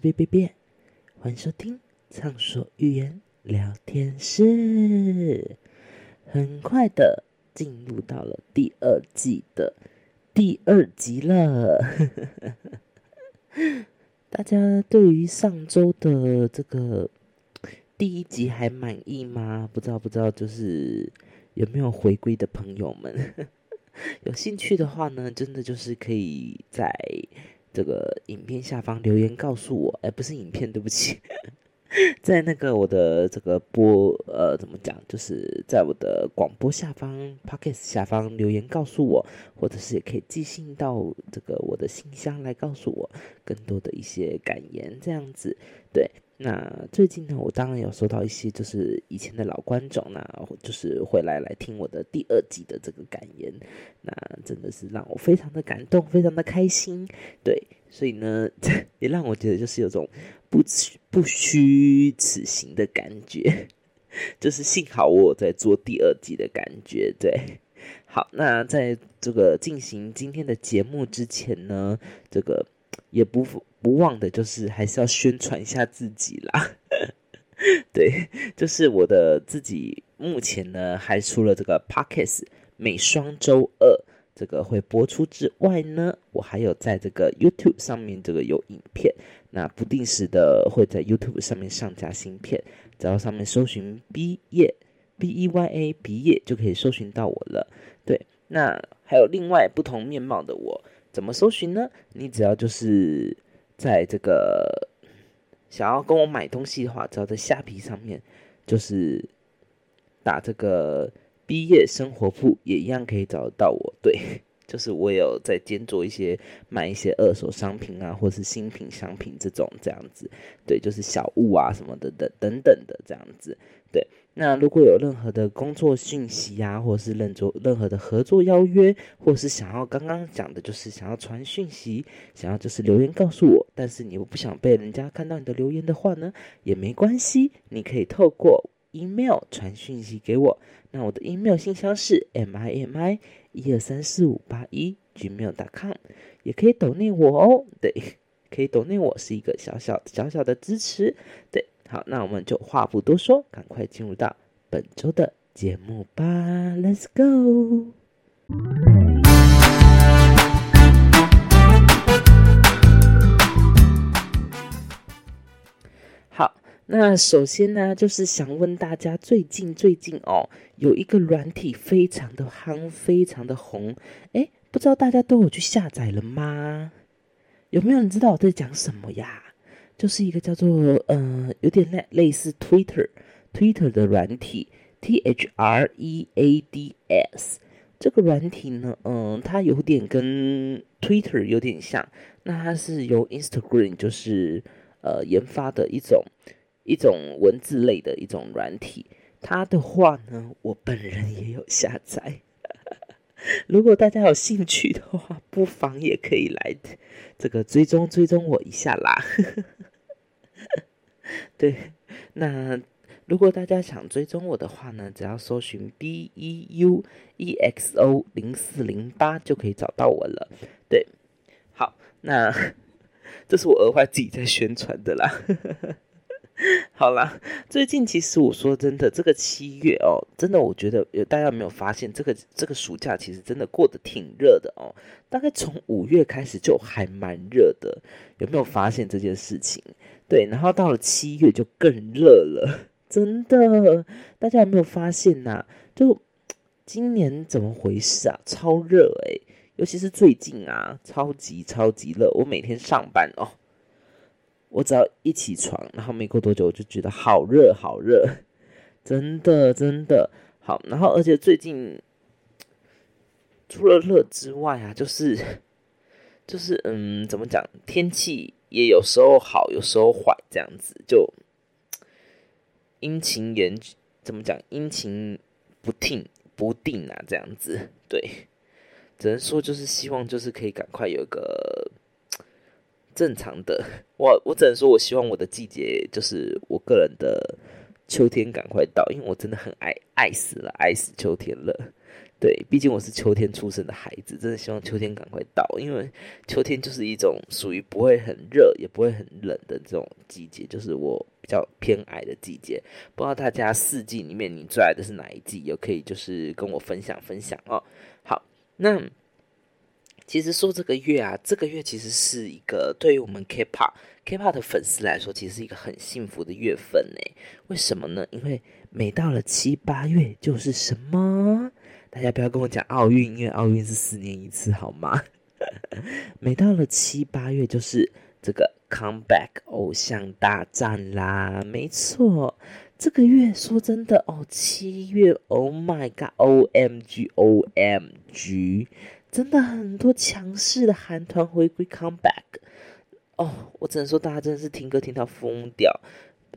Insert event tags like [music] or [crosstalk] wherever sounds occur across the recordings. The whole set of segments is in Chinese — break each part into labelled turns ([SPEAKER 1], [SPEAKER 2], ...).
[SPEAKER 1] 贝贝贝，欢迎收听畅所欲言聊天室。很快的进入到了第二季的第二集了，[laughs] 大家对于上周的这个第一集还满意吗？不知道不知道，就是有没有回归的朋友们，[laughs] 有兴趣的话呢，真的就是可以在。这个影片下方留言告诉我，哎，不是影片，对不起，[laughs] 在那个我的这个播，呃，怎么讲，就是在我的广播下方 p o c k e t 下方留言告诉我，或者是也可以寄信到这个我的信箱来告诉我更多的一些感言，这样子，对。那最近呢，我当然有收到一些，就是以前的老观众那就是回来来听我的第二季的这个感言，那真的是让我非常的感动，非常的开心。对，所以呢，[laughs] 也让我觉得就是有种不不虚此行的感觉，[laughs] 就是幸好我在做第二季的感觉。对，好，那在这个进行今天的节目之前呢，这个也不。不忘的就是还是要宣传一下自己啦，[laughs] 对，就是我的自己目前呢还出了这个 Pockets，每双周二这个会播出之外呢，我还有在这个 YouTube 上面这个有影片，那不定时的会在 YouTube 上面上架新片，只要上面搜寻毕业 B E Y A 毕业就可以搜寻到我了。对，那还有另外不同面貌的我怎么搜寻呢？你只要就是。在这个想要跟我买东西的话，只要在虾皮上面，就是打这个毕业生活铺，也一样可以找得到我。[laughs] 对，就是我有在兼做一些卖一些二手商品啊，或是新品商品这种这样子。对，就是小物啊什么的等等等的这样子。对。那如果有任何的工作讯息啊，或是任做任何的合作邀约，或是想要刚刚讲的，就是想要传讯息，想要就是留言告诉我，但是你又不想被人家看到你的留言的话呢，也没关系，你可以透过 email 传讯息给我。那我的 email 信箱是 m i m i 一二三四五八一 gmail.com，也可以抖内我哦，对，可以抖内我是一个小小小小的支持，对。好，那我们就话不多说，赶快进入到本周的节目吧，Let's go。好，那首先呢，就是想问大家，最近最近哦，有一个软体非常的夯，非常的红，哎，不知道大家都有去下载了吗？有没有人知道我在讲什么呀？就是一个叫做呃，有点类类似 Twitter，Twitter 的软体，T H R E A D S。这个软体呢，嗯，它有点跟 Twitter 有点像。那它是由 Instagram 就是呃研发的一种一种文字类的一种软体。它的话呢，我本人也有下载。[laughs] 如果大家有兴趣的话，不妨也可以来这个追踪追踪我一下啦。[laughs] 对，那如果大家想追踪我的话呢，只要搜寻 B E U E X O 零四零八就可以找到我了。对，好，那 [laughs] 这是我额外自己在宣传的啦。[laughs] 好啦，最近其实我说真的，这个七月哦，真的我觉得有大家有没有发现，这个这个暑假其实真的过得挺热的哦。大概从五月开始就还蛮热的，有没有发现这件事情？对，然后到了七月就更热了，[laughs] 真的，大家有没有发现呐？就今年怎么回事啊？超热诶，尤其是最近啊，超级超级热。我每天上班哦，我只要一起床，然后没过多久我就觉得好热好热，[laughs] 真的真的好。然后而且最近除了热之外啊，就是 [laughs] 就是嗯，怎么讲天气？也有时候好，有时候坏，这样子就阴晴圆怎么讲？阴晴不定不定啊，这样子对，只能说就是希望就是可以赶快有个正常的。[laughs] 我我只能说我希望我的季节就是我个人的秋天赶快到，因为我真的很爱爱死了，爱死秋天了。对，毕竟我是秋天出生的孩子，真的希望秋天赶快到，因为秋天就是一种属于不会很热也不会很冷的这种季节，就是我比较偏爱的季节。不知道大家四季里面你最爱的是哪一季？也可以就是跟我分享分享哦。好，那其实说这个月啊，这个月其实是一个对于我们 K-pop K-pop 的粉丝来说，其实是一个很幸福的月份呢。为什么呢？因为每到了七八月就是什么？大家不要跟我讲奥运，因为奥运是四年一次，好吗？[laughs] 每到了七八月，就是这个 comeback 偶像大战啦。没错，这个月说真的哦，七月，Oh my God，O M G，O M G，真的很多强势的韩团回归 comeback。哦，我只能说大家真的是听歌听到疯掉，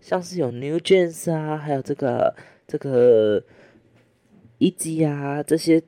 [SPEAKER 1] 像是有 New Jeans 啊，还有这个这个。一季啊，这些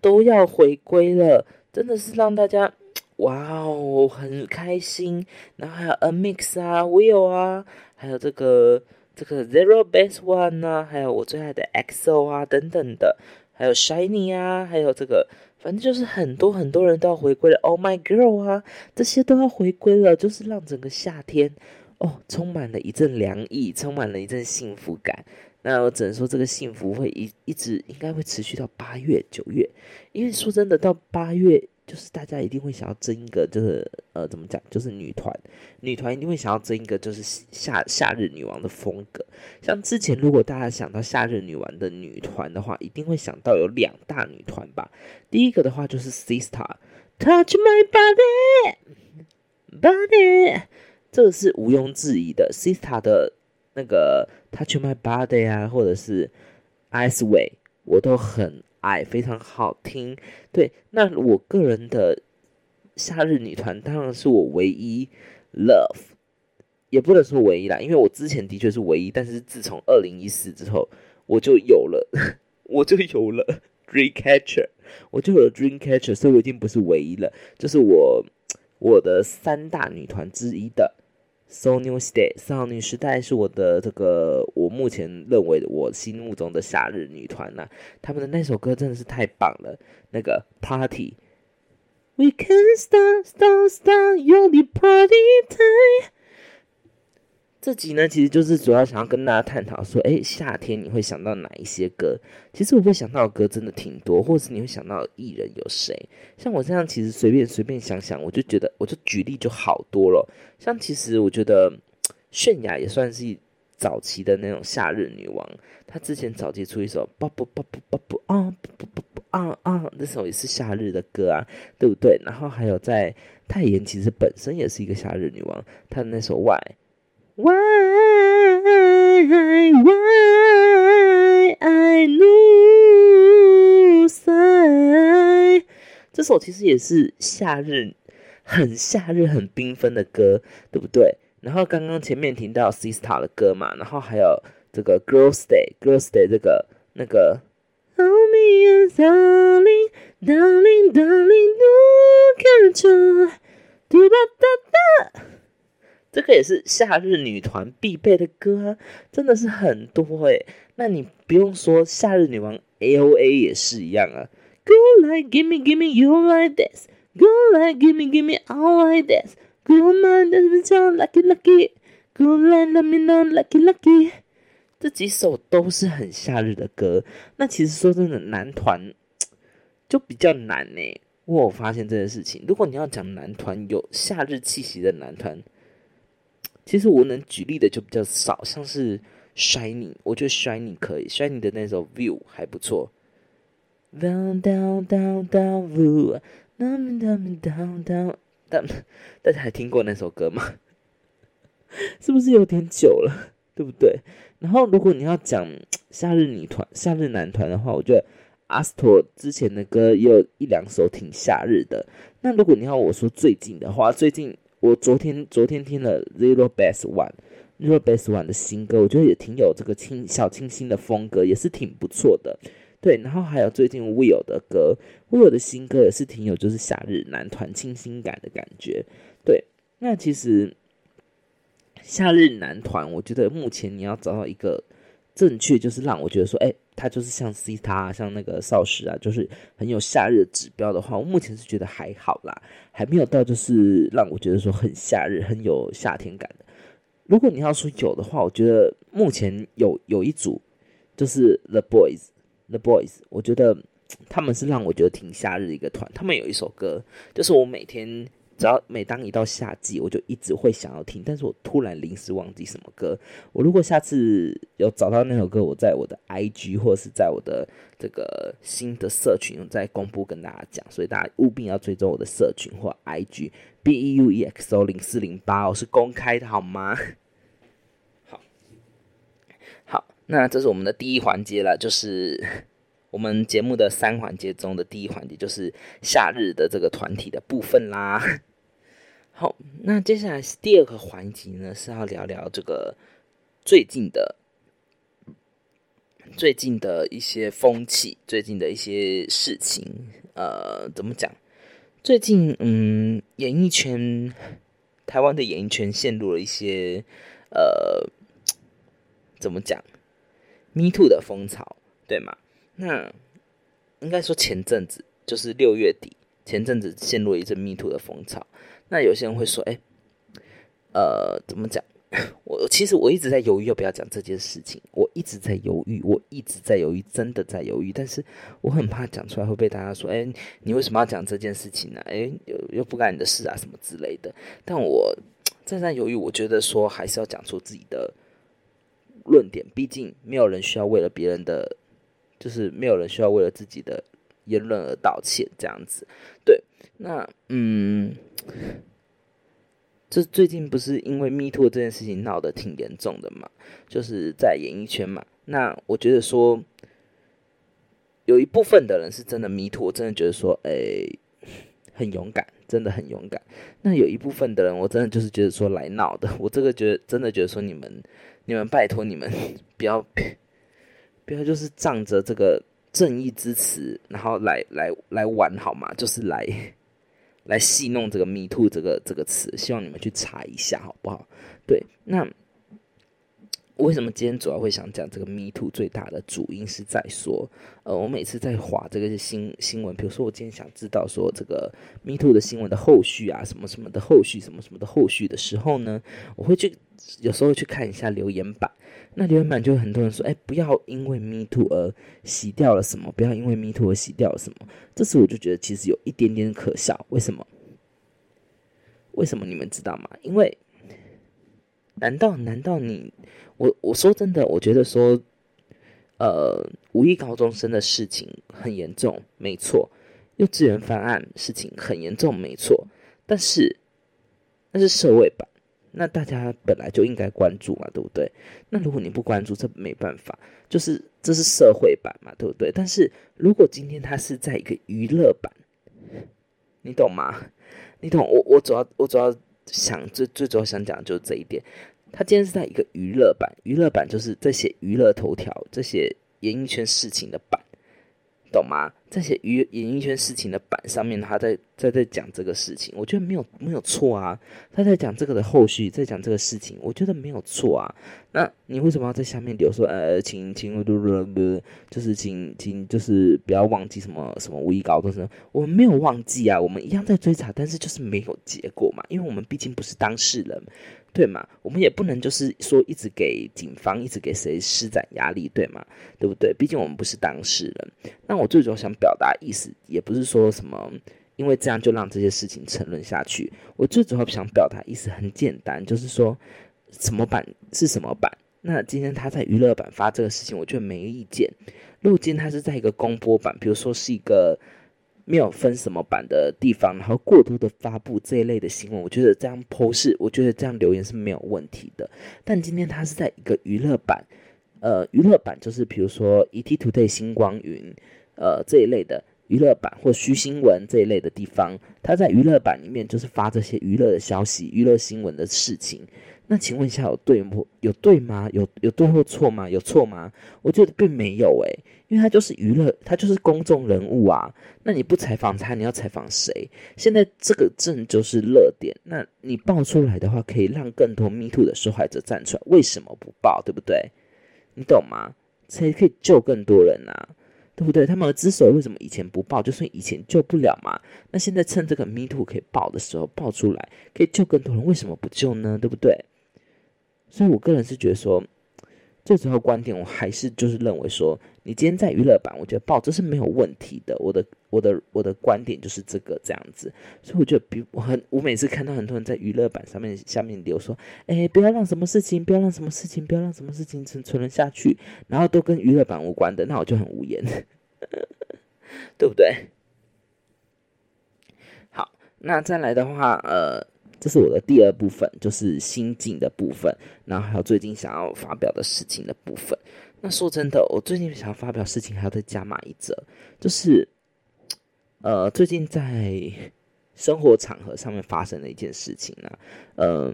[SPEAKER 1] 都要回归了，真的是让大家哇哦很开心。然后还有 A Mix 啊，Will 啊，还有这个这个 Zero Base One 啊，还有我最爱的 X.O 啊等等的，还有 Shiny 啊，还有这个，反正就是很多很多人都要回归了。Oh my girl 啊，这些都要回归了，就是让整个夏天哦充满了一阵凉意，充满了一阵幸福感。那我只能说，这个幸福会一一直应该会持续到八月、九月，因为说真的，到八月就是大家一定会想要争一个，就是呃，怎么讲，就是女团，女团一定会想要争一个，就是夏夏日女王的风格。像之前如果大家想到夏日女王的女团的话，一定会想到有两大女团吧。第一个的话就是 Sister，Touch My Body，Body，[laughs] [laughs] 这个是毋庸置疑的，Sister 的。那个 Touch My Body 啊，或者是 Ice Way，我都很爱，非常好听。对，那我个人的夏日女团当然是我唯一 Love，也不能说唯一啦，因为我之前的确是唯一，但是自从二零一四之后，[laughs] 我就有了，我就有了 Dreamcatcher，我就有了 Dreamcatcher，所以我已经不是唯一了，就是我我的三大女团之一的。So New Stay 少女时代是我的这个，我目前认为的我心目中的夏日女团呐。他们的那首歌真的是太棒了，那个 Party，We can start start start your party time。这集呢，其实就是主要想要跟大家探讨说，哎，夏天你会想到哪一些歌？其实我会想到的歌真的挺多，或是你会想到艺人有谁？像我这样，其实随便随便想想，我就觉得，我就举例就好多了。像其实我觉得，泫雅也算是早期的那种夏日女王。她之前早期出一首《不不不不不不啊不不不啊啊》，那首也是夏日的歌啊，对不对？然后还有在泰妍，其实本身也是一个夏日女王，她的那首《Why》。Why, why I lose I 这首其实也是夏日，很夏日、很缤纷的歌，对不对？然后刚刚前面听到 Sister 的歌嘛，然后还有这个 Girls Day、Girls Day 这个那个。Hold me, darling, darling, darling, look at you, do da da da. 这个也是夏日女团必备的歌啊，真的是很多诶。那你不用说，夏日女王 L A 也是一样啊。Go like give me give me you like this, go like give me give me all like this, go my baby so lucky lucky, go like let me know lucky lucky。这几首都是很夏日的歌。那其实说真的，男团就比较难呢。我发现这件事情，如果你要讲男团有夏日气息的男团。其实我能举例的就比较少，像是 Shining 我觉得 Shining 可以 Shining 的那首 View 还不错。Down down down down view，down down down down，但大家还听过那首歌吗？是不是有点久了，对不对？然后如果你要讲夏日女团、夏日男团的话，我觉得 Astor 之前的歌有一两首挺夏日的。那如果你要我说最近的话，最近。我昨天昨天听了 Zero Base One，Zero Base One 的新歌，我觉得也挺有这个清小清新的风格，也是挺不错的。对，然后还有最近 Will 的歌，Will 的新歌也是挺有就是夏日男团清新感的感觉。对，那其实夏日男团，我觉得目前你要找到一个正确，就是让我觉得说，哎，它就是像 C 塔、像那个少时啊，就是很有夏日指标的话，我目前是觉得还好啦，还没有到就是让我觉得说很夏日、很有夏天感的。如果你要说有的话，我觉得目前有有一组就是 The Boys，The Boys，我觉得他们是让我觉得挺夏日的一个团。他们有一首歌，就是我每天。只要每当一到夏季，我就一直会想要听，但是我突然临时忘记什么歌。我如果下次有找到那首歌，我在我的 IG 或者是在我的这个新的社群再公布跟大家讲，所以大家务必要追踪我的社群或 IG B E U E X O 零四零八我，是公开的好吗？[laughs] 好，好，那这是我们的第一环节了，就是 [laughs] 我们节目的三环节中的第一环节，就是夏日的这个团体的部分啦。好，那接下来是第二个环节呢，是要聊聊这个最近的、最近的一些风气，最近的一些事情。呃，怎么讲？最近，嗯，演艺圈，台湾的演艺圈陷入了一些，呃，怎么讲？Me Too 的风潮，对吗？那应该说前阵子，就是六月底，前阵子陷入了一阵 Me Too 的风潮。那有些人会说：“哎，呃，怎么讲？[laughs] 我其实我一直在犹豫要不要讲这件事情，我一直在犹豫，我一直在犹豫，真的在犹豫。但是我很怕讲出来会被大家说：‘哎，你为什么要讲这件事情呢？’哎，又又不干你的事啊，什么之类的。但我正在犹豫，我觉得说还是要讲出自己的论点，毕竟没有人需要为了别人的，就是没有人需要为了自己的言论而道歉，这样子。那嗯。”这最近不是因为 Me Too 这件事情闹得挺严重的嘛？就是在演艺圈嘛。那我觉得说，有一部分的人是真的 Me Too，我真的觉得说，哎，很勇敢，真的很勇敢。那有一部分的人，我真的就是觉得说来闹的。我这个觉得真的觉得说，你们，你们拜托你们 [laughs] 不要，不要就是仗着这个正义之词，然后来来来玩好吗？就是来。来戏弄这个 “me too” 这个这个词，希望你们去查一下，好不好？对，那为什么今天主要会想讲这个 “me too” 最大的主因是在说，呃，我每次在划这个新新闻，比如说我今天想知道说这个 “me too” 的新闻的后续啊，什么什么的后续，什么什么的后续的时候呢，我会去有时候去看一下留言板。那留言板就很多人说：“哎，不要因为 Me Too 而洗掉了什么，不要因为 Me Too 而洗掉了什么。”这时我就觉得其实有一点点可笑。为什么？为什么你们知道吗？因为难道难道你我我说真的，我觉得说，呃，五一高中生的事情很严重，没错；幼稚园犯案事情很严重，没错。但是那是社会吧。那大家本来就应该关注嘛，对不对？那如果你不关注，这没办法，就是这是社会版嘛，对不对？但是如果今天它是在一个娱乐版，你懂吗？你懂我？我主要我主要想最最主要想讲的就是这一点。他今天是在一个娱乐版，娱乐版就是这些娱乐头条，这些演艺圈事情的版。懂吗？这些娱演艺圈事情的版上面，他在在在讲这个事情，我觉得没有没有错啊。他在讲这个的后续，在讲这个事情，我觉得没有错啊。那你为什么要在下面留说呃，请请嘟嘟嘟，就是请请就是不要忘记什么什么五一高中生？我们没有忘记啊，我们一样在追查，但是就是没有结果嘛，因为我们毕竟不是当事人。对嘛？我们也不能就是说一直给警方，一直给谁施展压力，对吗？对不对？毕竟我们不是当事人。那我最主要想表达意思，也不是说什么，因为这样就让这些事情沉沦下去。我最主要想表达意思很简单，就是说什么版是什么版。那今天他在娱乐版发这个事情，我觉得没意见。如果今他是在一个公播版，比如说是一个。没有分什么版的地方，然后过度的发布这一类的新闻，我觉得这样剖是，我觉得这样留言是没有问题的。但今天他是在一个娱乐版，呃，娱乐版就是比如说 ET Today 星光云，呃这一类的娱乐版或虚新闻这一类的地方，他在娱乐版里面就是发这些娱乐的消息、娱乐新闻的事情。那请问一下，有对不？有对吗？有有对或错吗？有错吗？我觉得并没有诶，因为他就是娱乐，他就是公众人物啊。那你不采访他，你要采访谁？现在这个正就是热点。那你爆出来的话，可以让更多 Me Too 的受害者站出来。为什么不报？对不对？你懂吗？才可以救更多人啊，对不对？他们之所以为什么以前不报，就是以前救不了嘛。那现在趁这个 Me Too 可以报的时候报出来，可以救更多人，为什么不救呢？对不对？所以我个人是觉得说。最主要观点，我还是就是认为说，你今天在娱乐版，我觉得报这是没有问题的。我的我的我的观点就是这个这样子，所以我觉得，比我很我每次看到很多人在娱乐版上面下面留说，哎，不要让什么事情，不要让什么事情，不要让什么事情存存了下去，然后都跟娱乐版无关的，那我就很无言，[laughs] 对不对？好，那再来的话，呃。这是我的第二部分，就是心境的部分，然后还有最近想要发表的事情的部分。那说真的，我最近想要发表事情，还要再加码一则，就是，呃，最近在生活场合上面发生的一件事情呢，呃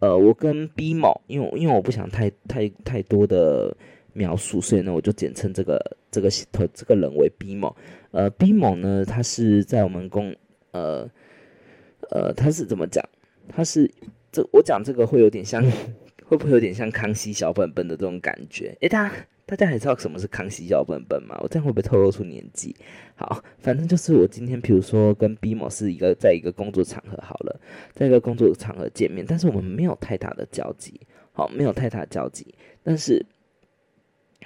[SPEAKER 1] 呃，我跟 B 某，因为因为我不想太太太多的描述，所以呢，我就简称这个这个头这个人为 B 某。呃，B 某呢，他是在我们公，呃呃，他是怎么讲？他是这我讲这个会有点像，[laughs] 会不会有点像康熙小本本的这种感觉？诶，大家大家还知道什么是康熙小本本吗？我这样会不会透露出年纪？好，反正就是我今天，比如说跟 B 某是一个在一个工作场合好了，在一个工作场合见面，但是我们没有太大的交集，好，没有太大交集。但是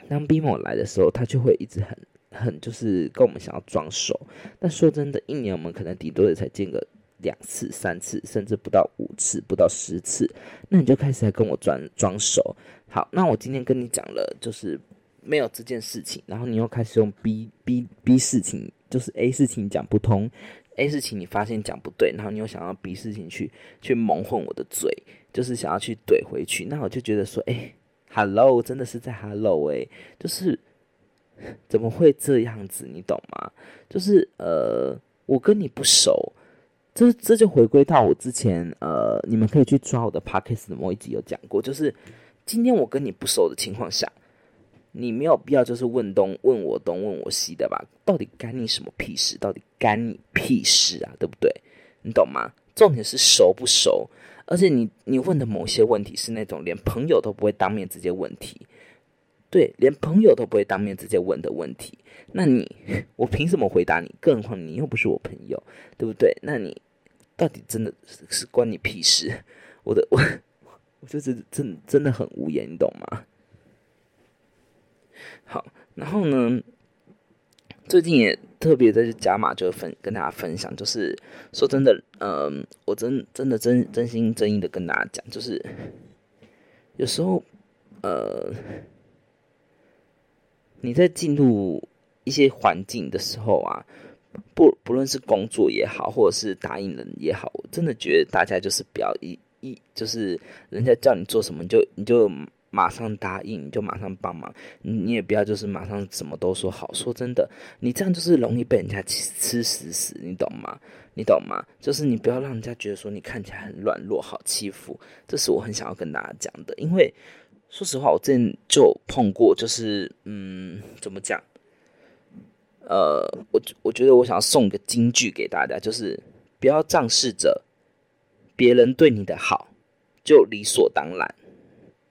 [SPEAKER 1] 当 B 某来的时候，他就会一直很很就是跟我们想要装熟。但说真的，一年我们可能顶多也才见个。两次、三次，甚至不到五次，不到十次，那你就开始来跟我装装熟。好，那我今天跟你讲了，就是没有这件事情，然后你又开始用 B、B、B 事情，就是 A 事情讲不通，A 事情你发现讲不对，然后你又想要 B 事情去去蒙混我的嘴，就是想要去怼回去，那我就觉得说，哎，Hello，真的是在 Hello 哎，就是怎么会这样子？你懂吗？就是呃，我跟你不熟。这这就回归到我之前，呃，你们可以去抓我的 podcast 的某一集有讲过，就是今天我跟你不熟的情况下，你没有必要就是问东问我东问我西的吧？到底干你什么屁事？到底干你屁事啊？对不对？你懂吗？重点是熟不熟，而且你你问的某些问题是那种连朋友都不会当面直接问题，对，连朋友都不会当面直接问的问题，那你我凭什么回答你？更何况你又不是我朋友，对不对？那你。到底真的是关你屁事？我的我，[laughs] 我就是真真的很无言，你懂吗？好，然后呢，最近也特别在加码，就分跟大家分享，就是说真的，嗯，我真真的真真心真意的跟大家讲，就是有时候，呃，你在进入一些环境的时候啊。不不论是工作也好，或者是答应人也好，我真的觉得大家就是不要一一就是人家叫你做什么，你就你就马上答应，你就马上帮忙，你你也不要就是马上什么都说好。说真的，你这样就是容易被人家吃吃死死，你懂吗？你懂吗？就是你不要让人家觉得说你看起来很软弱，好欺负。这是我很想要跟大家讲的，因为说实话，我之前就碰过，就是嗯，怎么讲？呃，我我觉得我想要送个金句给大家，就是不要仗势着别人对你的好就理所当然，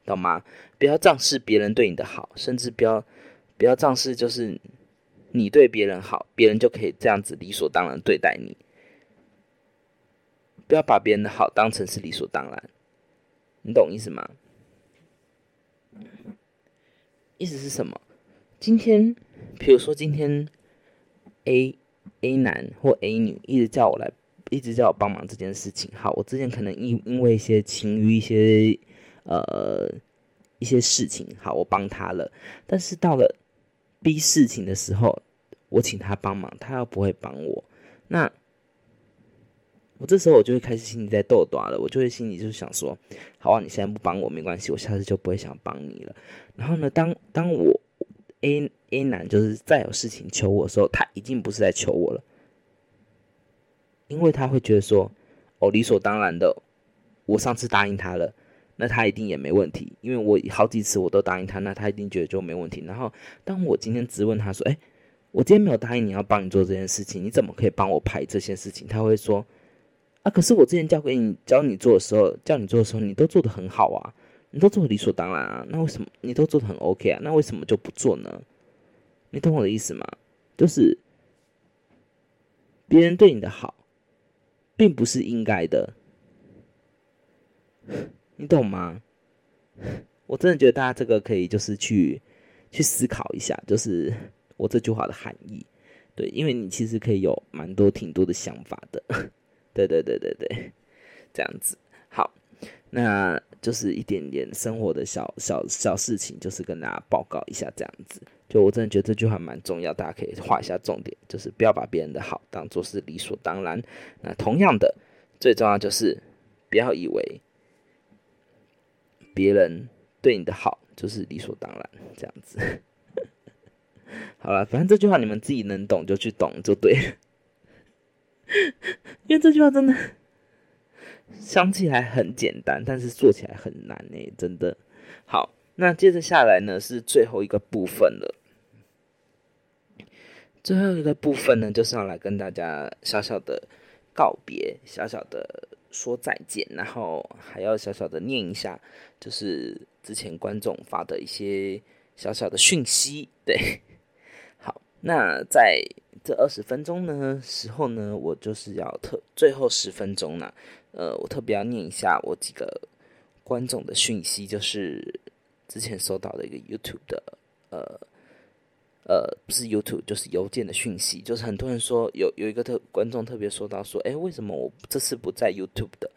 [SPEAKER 1] 懂吗？不要仗势别人对你的好，甚至不要不要仗势就是你对别人好，别人就可以这样子理所当然对待你。不要把别人的好当成是理所当然，你懂意思吗？意思是什么？今天，比如说今天。A A 男或 A 女一直叫我来，一直叫我帮忙这件事情。好，我之前可能因因为一些情于一些呃一些事情，好，我帮他了。但是到了 B 事情的时候，我请他帮忙，他又不会帮我，那我这时候我就会开始心里在斗短了，我就会心里就想说，好啊，你现在不帮我没关系，我下次就不会想帮你了。然后呢，当当我 A A 男就是再有事情求我的时候，他已经不是在求我了，因为他会觉得说，哦，理所当然的，我上次答应他了，那他一定也没问题，因为我好几次我都答应他，那他一定觉得就没问题。然后当我今天质问他说，哎，我今天没有答应你要帮你做这件事情，你怎么可以帮我排这些事情？他会说，啊，可是我之前教给你教你做的时候，叫你做的时候，你都做的很好啊，你都做的理所当然啊，那为什么你都做的很 OK 啊？那为什么就不做呢？你懂我的意思吗？就是别人对你的好，并不是应该的，[laughs] 你懂吗？[laughs] 我真的觉得大家这个可以就是去去思考一下，就是我这句话的含义。对，因为你其实可以有蛮多挺多的想法的。对对对对对，这样子好，那就是一点点生活的小小小事情，就是跟大家报告一下这样子。就我真的觉得这句话蛮重要，大家可以画一下重点，就是不要把别人的好当做是理所当然。那同样的，最重要就是不要以为别人对你的好就是理所当然这样子。[laughs] 好了，反正这句话你们自己能懂就去懂就对。[laughs] 因为这句话真的想起来很简单，但是做起来很难呢，真的。好，那接着下来呢是最后一个部分了。最后一个部分呢，就是要来跟大家小小的告别，小小的说再见，然后还要小小的念一下，就是之前观众发的一些小小的讯息。对，那在。这二十分钟呢时候呢，我就是要特最后十分钟呢，呃，我特别要念一下我几个观众的讯息，就是之前收到的一个 YouTube 的，呃呃，不是 YouTube，就是邮件的讯息，就是很多人说有有一个特观众特别说到说，哎，为什么我这次不在 YouTube 的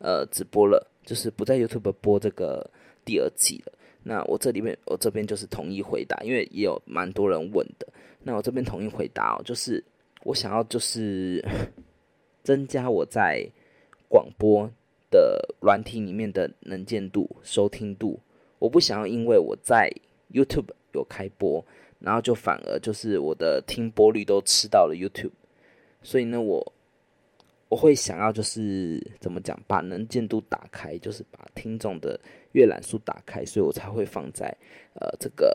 [SPEAKER 1] 呃直播了，就是不在 YouTube 播这个第二季了？那我这里面我这边就是统一回答，因为也有蛮多人问的。那我这边统一回答哦，就是我想要就是 [laughs] 增加我在广播的软体里面的能见度、收听度。我不想要因为我在 YouTube 有开播，然后就反而就是我的听播率都吃到了 YouTube。所以呢，我我会想要就是怎么讲，把能见度打开，就是把听众的阅览数打开，所以我才会放在呃这个。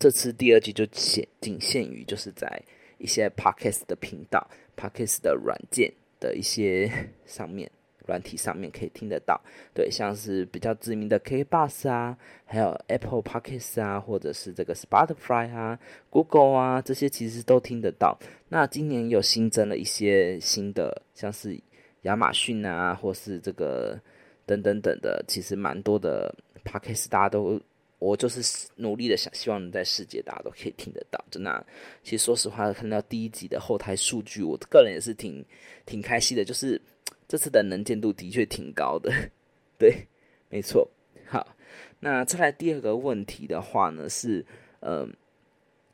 [SPEAKER 1] 这次第二季就限仅限于就是在一些 podcast 的频道、podcast 的软件的一些上面、软体上面可以听得到。对，像是比较知名的 K Bus 啊，还有 Apple Podcast 啊，或者是这个 Spotify 啊、Google 啊，这些其实都听得到。那今年又新增了一些新的，像是亚马逊啊，或是这个等等等的，其实蛮多的 podcast 大家都。我就是努力的想，希望能在世界大家都可以听得到。真的，其实说实话，看到第一集的后台数据，我个人也是挺挺开心的。就是这次的能见度的确挺高的，[laughs] 对，没错。好，那再来第二个问题的话呢，是嗯，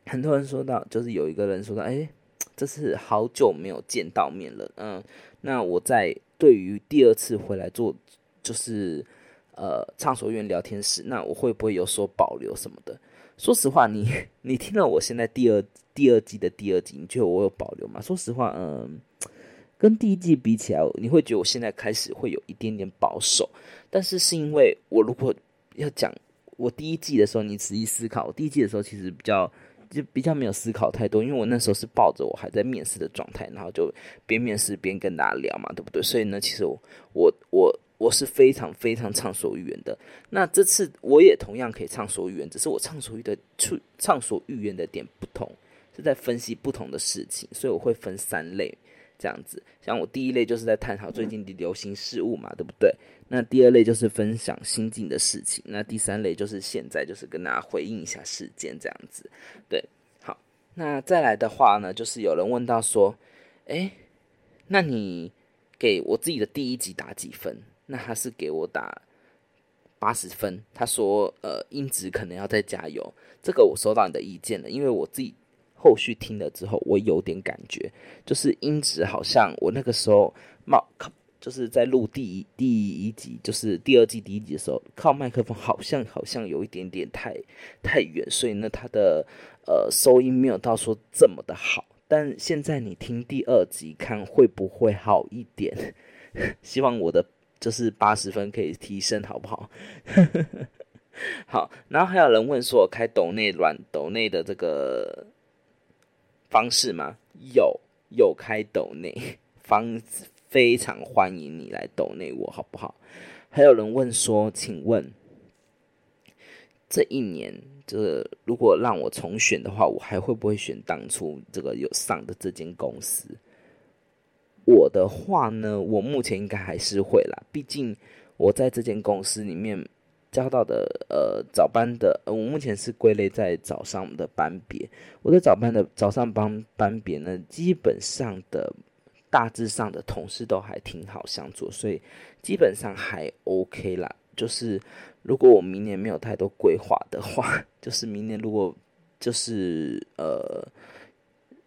[SPEAKER 1] 很多人说到，就是有一个人说到，哎，这是好久没有见到面了。嗯，那我在对于第二次回来做，就是。呃，畅所欲言聊天室，那我会不会有所保留什么的？说实话，你 [laughs] 你听了我现在第二第二季的第二集，你觉得我有保留吗？说实话，嗯，跟第一季比起来，你会觉得我现在开始会有一点点保守。但是是因为我如果要讲我第一季的时候，你仔细思考，第一季的时候其实比较就比较没有思考太多，因为我那时候是抱着我还在面试的状态，然后就边面试边跟大家聊嘛，对不对？所以呢，其实我我我。我是非常非常畅所欲言的。那这次我也同样可以畅所欲言，只是我畅所欲的处畅所欲言的点不同，是在分析不同的事情，所以我会分三类这样子。像我第一类就是在探讨最近的流行事物嘛，对不对？那第二类就是分享新进的事情，那第三类就是现在就是跟大家回应一下事件这样子。对，好，那再来的话呢，就是有人问到说，哎，那你给我自己的第一集打几分？那他是给我打八十分，他说呃音质可能要再加油，这个我收到你的意见了，因为我自己后续听了之后，我有点感觉，就是音质好像我那个时候冒靠就是在录第一第一集，就是第二季第一集的时候，靠麦克风好像好像有一点点太太远，所以呢它的呃收音没有到说这么的好，但现在你听第二集看会不会好一点？[laughs] 希望我的。就是八十分可以提升，好不好？[laughs] 好，然后还有人问说，开抖内软抖内的这个方式吗？有，有开抖内方，非常欢迎你来抖内我，好不好？还有人问说，请问这一年，就是如果让我重选的话，我还会不会选当初这个有上的这间公司？我的话呢，我目前应该还是会啦，毕竟我在这间公司里面教到的呃早班的，我目前是归类在早上的班别。我的早班的早上班班别呢，基本上的大致上的同事都还挺好相处，所以基本上还 OK 啦。就是如果我明年没有太多规划的话，[laughs] 就是明年如果就是呃。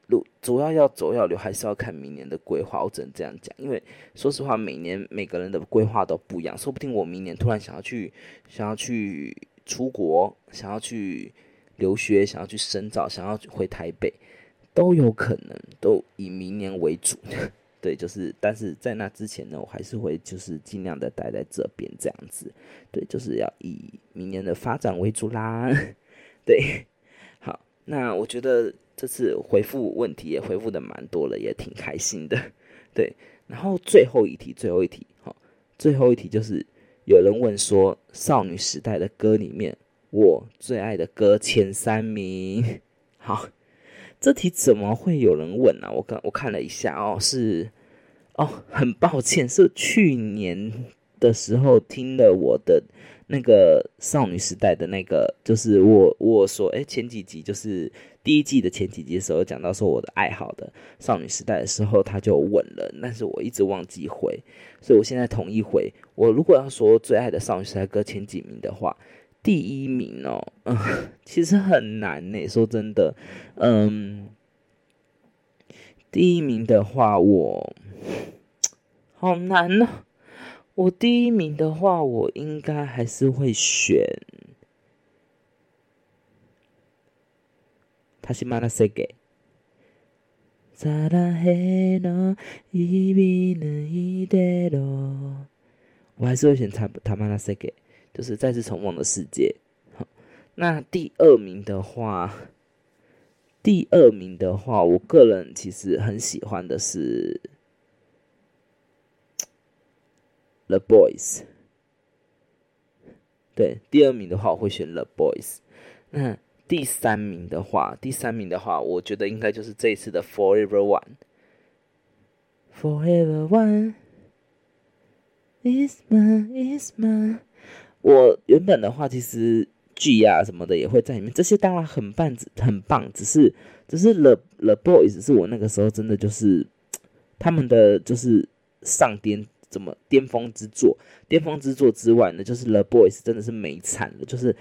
[SPEAKER 1] 路主要要走要留，还是要看明年的规划。我只能这样讲，因为说实话，每年每个人的规划都不一样。说不定我明年突然想要去，想要去出国，想要去留学，想要去深造，想要回台北，都有可能，都以明年为主。[laughs] 对，就是，但是在那之前呢，我还是会就是尽量的待在这边这样子。对，就是要以明年的发展为主啦。[laughs] 对，那我觉得。这次回复问题也回复的蛮多了，也挺开心的，对。然后最后一题，最后一题，好，最后一题就是有人问说，少女时代的歌里面，我最爱的歌前三名。好，这题怎么会有人问呢？我刚我看了一下哦，是哦，很抱歉，是去年的时候听了我的。那个少女时代的那个，就是我我说，哎，前几集就是第一季的前几集的时候讲到说我的爱好的少女时代的时候，他就问了，但是我一直忘记回，所以我现在统一回。我如果要说最爱的少女时代歌前几名的话，第一名哦，嗯，[laughs] 其实很难呢，说真的，嗯，第一名的话，我好难哦。我第一名的话，我应该还是会选。他是马拉塞给。我还是会选他他马拉塞给，就是再次重逢的世界。那第二名的话，第二名的话，我个人其实很喜欢的是。The Boys，对，第二名的话我会选 The Boys。那第三名的话，第三名的话，我觉得应该就是这一次的 Forever One。Forever One is mine, is mine。我原本的话，其实剧啊什么的也会在里面，这些当然很棒，很棒。只是，只是 The The Boys 是我那个时候真的就是他们的就是上巅。怎么巅峰之作？巅峰之作之外呢，就是 The Boys 真的是美惨了，就是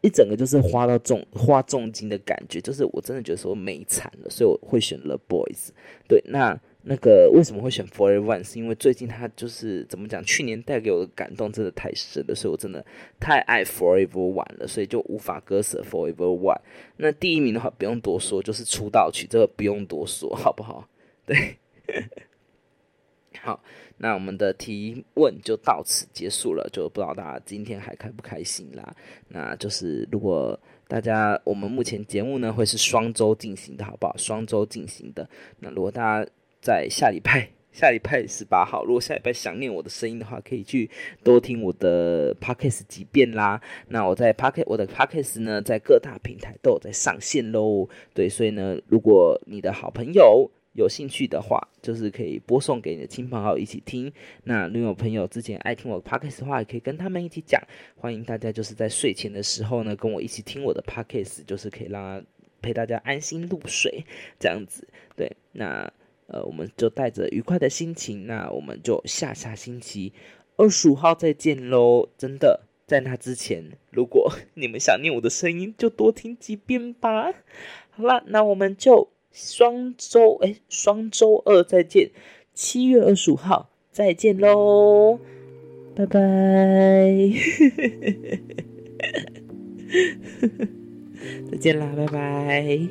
[SPEAKER 1] 一整个就是花到重花重金的感觉，就是我真的觉得说美惨了，所以我会选 The Boys。对，那那个为什么会选 Forever One？是因为最近他就是怎么讲？去年带给我的感动真的太深了，所以我真的太爱 Forever One 了，所以就无法割舍 Forever One。那第一名的话不用多说，就是出道曲，这个不用多说，好不好？对，好。那我们的提问就到此结束了，就不知道大家今天还开不开心啦。那就是如果大家，我们目前节目呢会是双周进行的，好不好？双周进行的。那如果大家在下礼拜，下礼拜十八号，如果下礼拜想念我的声音的话，可以去多听我的 podcast 几遍啦。那我在 podcast 我的 podcast 呢，在各大平台都有在上线喽。对，所以呢，如果你的好朋友。有兴趣的话，就是可以播送给你的亲朋好友一起听。那如果有朋友之前爱听我的 podcast 的话，也可以跟他们一起讲。欢迎大家就是在睡前的时候呢，跟我一起听我的 podcast，就是可以让陪大家安心入睡这样子。对，那呃，我们就带着愉快的心情，那我们就下下星期二十五号再见喽！真的，在那之前，如果 [laughs] 你们想念我的声音，就多听几遍吧。好了，那我们就。双周哎，双周二再见，七月二十五号再见喽，拜拜，[laughs] 再见啦，拜拜。